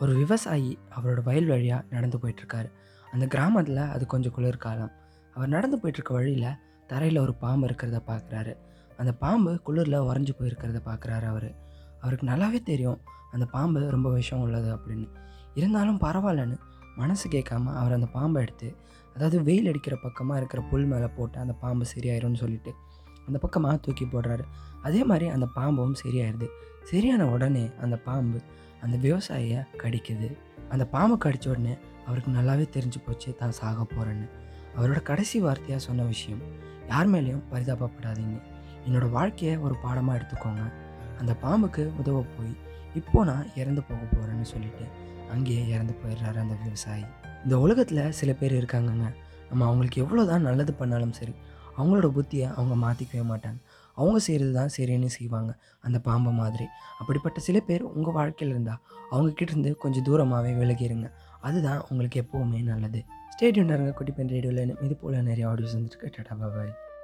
ஒரு விவசாயி அவரோட வயல் வழியாக நடந்து போயிட்டுருக்காரு. அந்த கிராமத்தில் அது கொஞ்சம் குளிர்காலம். அவர் நடந்து போயிட்டுருக்க வழியில் தரையில் ஒரு பாம்பு இருக்கிறத பார்க்குறாரு அந்த பாம்பு குளிரில் உறைஞ்சி போயிருக்கிறத பார்க்குறாரு அவர். அவருக்கு நல்லாவே தெரியும் அந்த பாம்பு ரொம்ப விஷம் உள்ளது அப்படின்னு. இருந்தாலும் பரவாயில்லன்னு மனசு கேட்காம அவர் அந்த பாம்பை எடுத்து அதாவது வெயில் அடிக்கிற பக்கமாக இருக்கிற புல் மேலே போட்டு அந்த பாம்பு சரியாயிரும்னு சொல்லிட்டு அந்த பக்கமாக தூக்கி போடுறாரு. அதே மாதிரி அந்த பாம்பும் சரியாயிருது. சரியான உடனே அந்த பாம்பு அந்த விவசாயியை கடிக்குது. அந்த பாம்பு கடித்த உடனே அவருக்கு நல்லாவே தெரிஞ்சு போச்சு தான் சாக போகிறேன்னு அவரோட கடைசி வார்த்தையாக சொன்ன விஷயம் யார் மேலேயும் பரிதாபப்படாதீங்க. என்னோட வாழ்க்கையை ஒரு பாடமாக எடுத்துக்கோங்க. அந்த பாம்புக்கு உதவ போய் இப்போ நான் இறந்து போக போகிறேன்னு சொல்லிட்டு அங்கேயே இறந்து போயிடுறாரு அந்த விவசாயி. இந்த உலகத்தில் சில பேர் இருக்காங்கங்க. நம்ம அவங்களுக்கு எவ்வளோ தான் நல்லது பண்ணாலும் சரி அவங்களோட புத்தியை அவங்க மாற்றிக்கவே மாட்டாங்க. அவங்க செய்கிறது தான் சரின்னு செய்வாங்க. அந்த பாம்பு மாதிரி. அப்படிப்பட்ட சில பேர் உங்கள் வாழ்க்கையில் இருந்தால் அவங்கக்கிட்டேருந்து கொஞ்சம் தூரமாகவே விலகிடுங்க அதுதான் உங்களுக்கு எப்போவுமே நல்லது. ஸ்டேடியம் இருங்க குட்டி பெண் ரேடியோவில் இது போல் நிறைய ஆடியோஸ் வந்துருக்கு. டாடா பாய்.